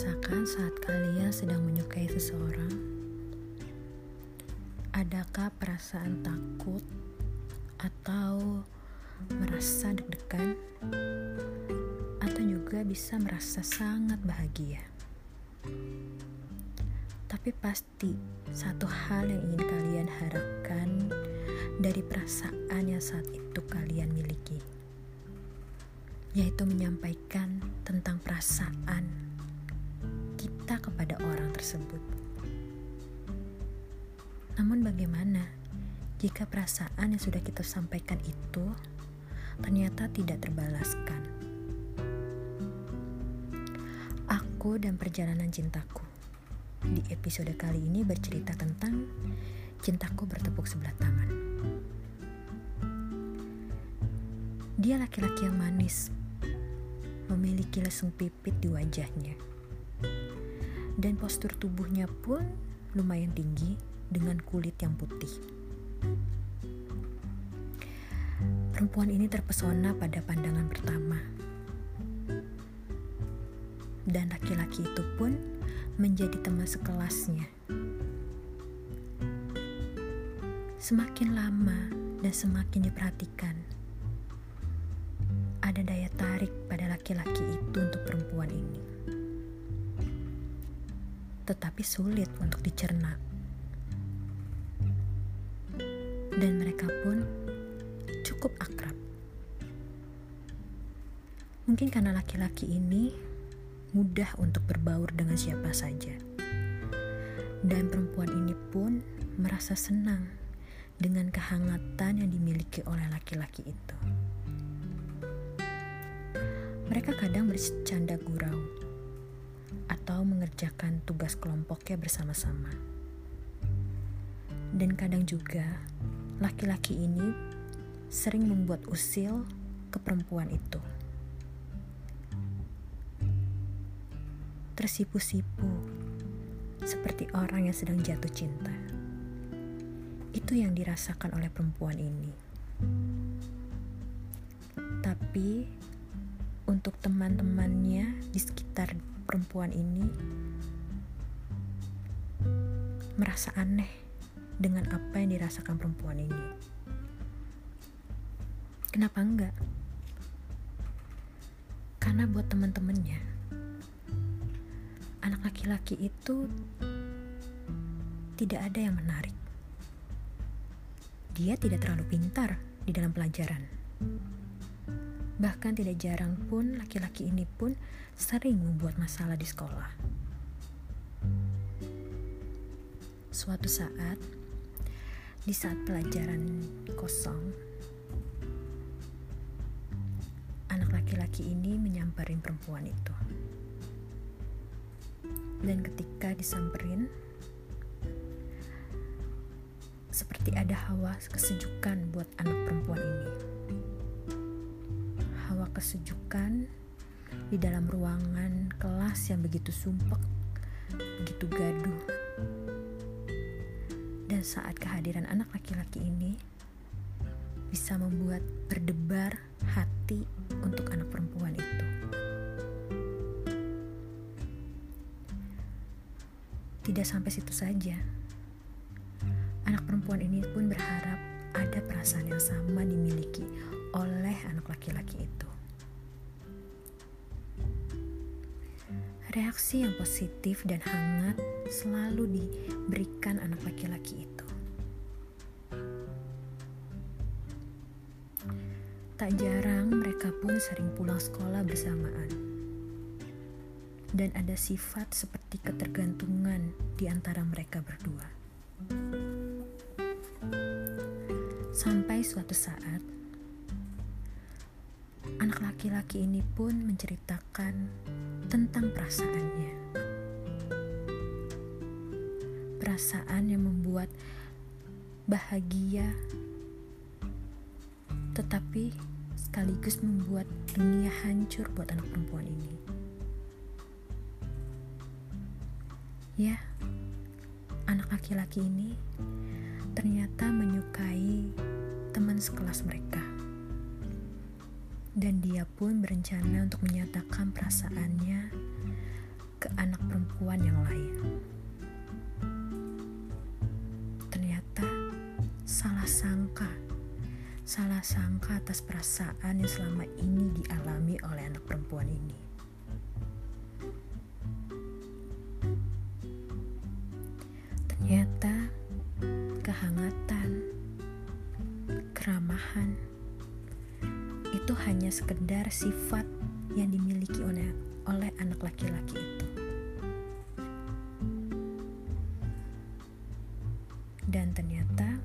dirasakan saat kalian sedang menyukai seseorang? Adakah perasaan takut atau merasa deg-degan? Atau juga bisa merasa sangat bahagia? Tapi pasti satu hal yang ingin kalian harapkan dari perasaan yang saat itu kalian miliki yaitu menyampaikan tentang perasaan kita kepada orang tersebut. Namun, bagaimana jika perasaan yang sudah kita sampaikan itu ternyata tidak terbalaskan? Aku dan perjalanan cintaku di episode kali ini bercerita tentang cintaku bertepuk sebelah tangan. Dia laki-laki yang manis, memiliki lesung pipit di wajahnya. Dan postur tubuhnya pun lumayan tinggi dengan kulit yang putih. Perempuan ini terpesona pada pandangan pertama. Dan laki-laki itu pun menjadi teman sekelasnya. Semakin lama dan semakin diperhatikan, ada daya tarik pada laki-laki itu untuk perempuan ini. Tetapi sulit untuk dicerna. Dan mereka pun cukup akrab. Mungkin karena laki-laki ini mudah untuk berbaur dengan siapa saja. Dan perempuan ini pun merasa senang dengan kehangatan yang dimiliki oleh laki-laki itu. Mereka kadang bercanda gurau atau mengerjakan tugas kelompoknya bersama-sama. Dan kadang juga laki-laki ini sering membuat usil ke perempuan itu. Tersipu-sipu seperti orang yang sedang jatuh cinta. Itu yang dirasakan oleh perempuan ini. Tapi untuk teman-temannya di sekitar perempuan ini merasa aneh dengan apa yang dirasakan perempuan ini. Kenapa enggak? Karena buat teman-temannya, anak laki-laki itu tidak ada yang menarik. Dia tidak terlalu pintar di dalam pelajaran Bahkan tidak jarang pun laki-laki ini pun sering membuat masalah di sekolah. Suatu saat, di saat pelajaran kosong, anak laki-laki ini menyamperin perempuan itu. Dan ketika disamperin, seperti ada hawa kesejukan buat anak perempuan ini kesejukan di dalam ruangan kelas yang begitu sumpek, begitu gaduh. Dan saat kehadiran anak laki-laki ini bisa membuat berdebar hati untuk anak perempuan itu. Tidak sampai situ saja. Anak perempuan ini pun berharap ada perasaan yang sama dimiliki oleh anak laki-laki itu. Reaksi yang positif dan hangat selalu diberikan anak laki-laki itu. Tak jarang mereka pun sering pulang sekolah bersamaan. Dan ada sifat seperti ketergantungan di antara mereka berdua. Sampai suatu saat, anak laki-laki ini pun menceritakan tentang perasaannya. Perasaan yang membuat bahagia, tetapi sekaligus membuat dunia hancur buat anak perempuan ini. Ya, anak laki-laki ini ternyata menyukai teman sekelas mereka dan dia pun berencana untuk menyatakan perasaannya ke anak perempuan yang lain. Ternyata salah sangka, salah sangka atas perasaan yang selama ini dialami oleh anak perempuan ini. Hanya sekedar sifat yang dimiliki oleh, oleh anak laki-laki itu. Dan ternyata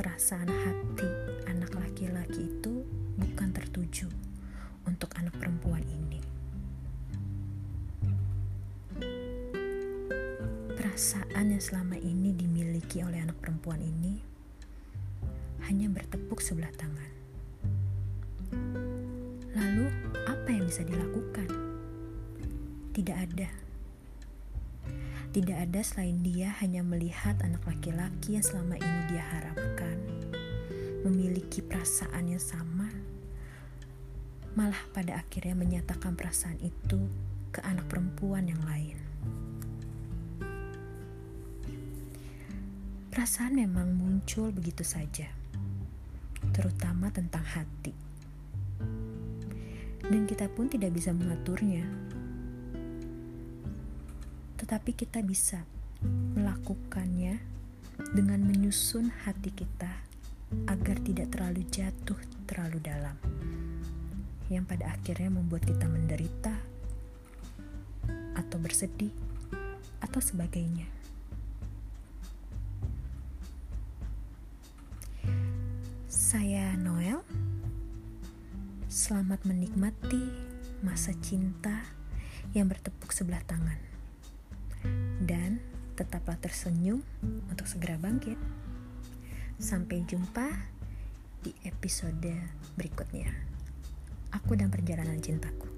perasaan hati anak laki-laki itu bukan tertuju untuk anak perempuan ini. Perasaan yang selama ini dimiliki oleh anak perempuan ini hanya bertepuk sebelah tangan. Bisa dilakukan? Tidak ada tidak ada selain dia hanya melihat anak laki-laki yang selama ini dia harapkan memiliki perasaan yang sama, malah pada akhirnya menyatakan perasaan itu ke anak perempuan yang lain. Perasaan memang muncul begitu saja, terutama tentang hati, dan kita pun tidak bisa mengaturnya tetapi kita bisa melakukannya dengan menyusun hati kita agar tidak terlalu jatuh terlalu dalam, yang pada akhirnya membuat kita menderita atau bersedih atau sebagainya. Saya Noel. Selamat menikmati masa cinta yang bertepuk sebelah tangan dan tetaplah tersenyum untuk segera bangkit. Sampai jumpa di episode berikutnya. Aku dan perjalanan cintaku.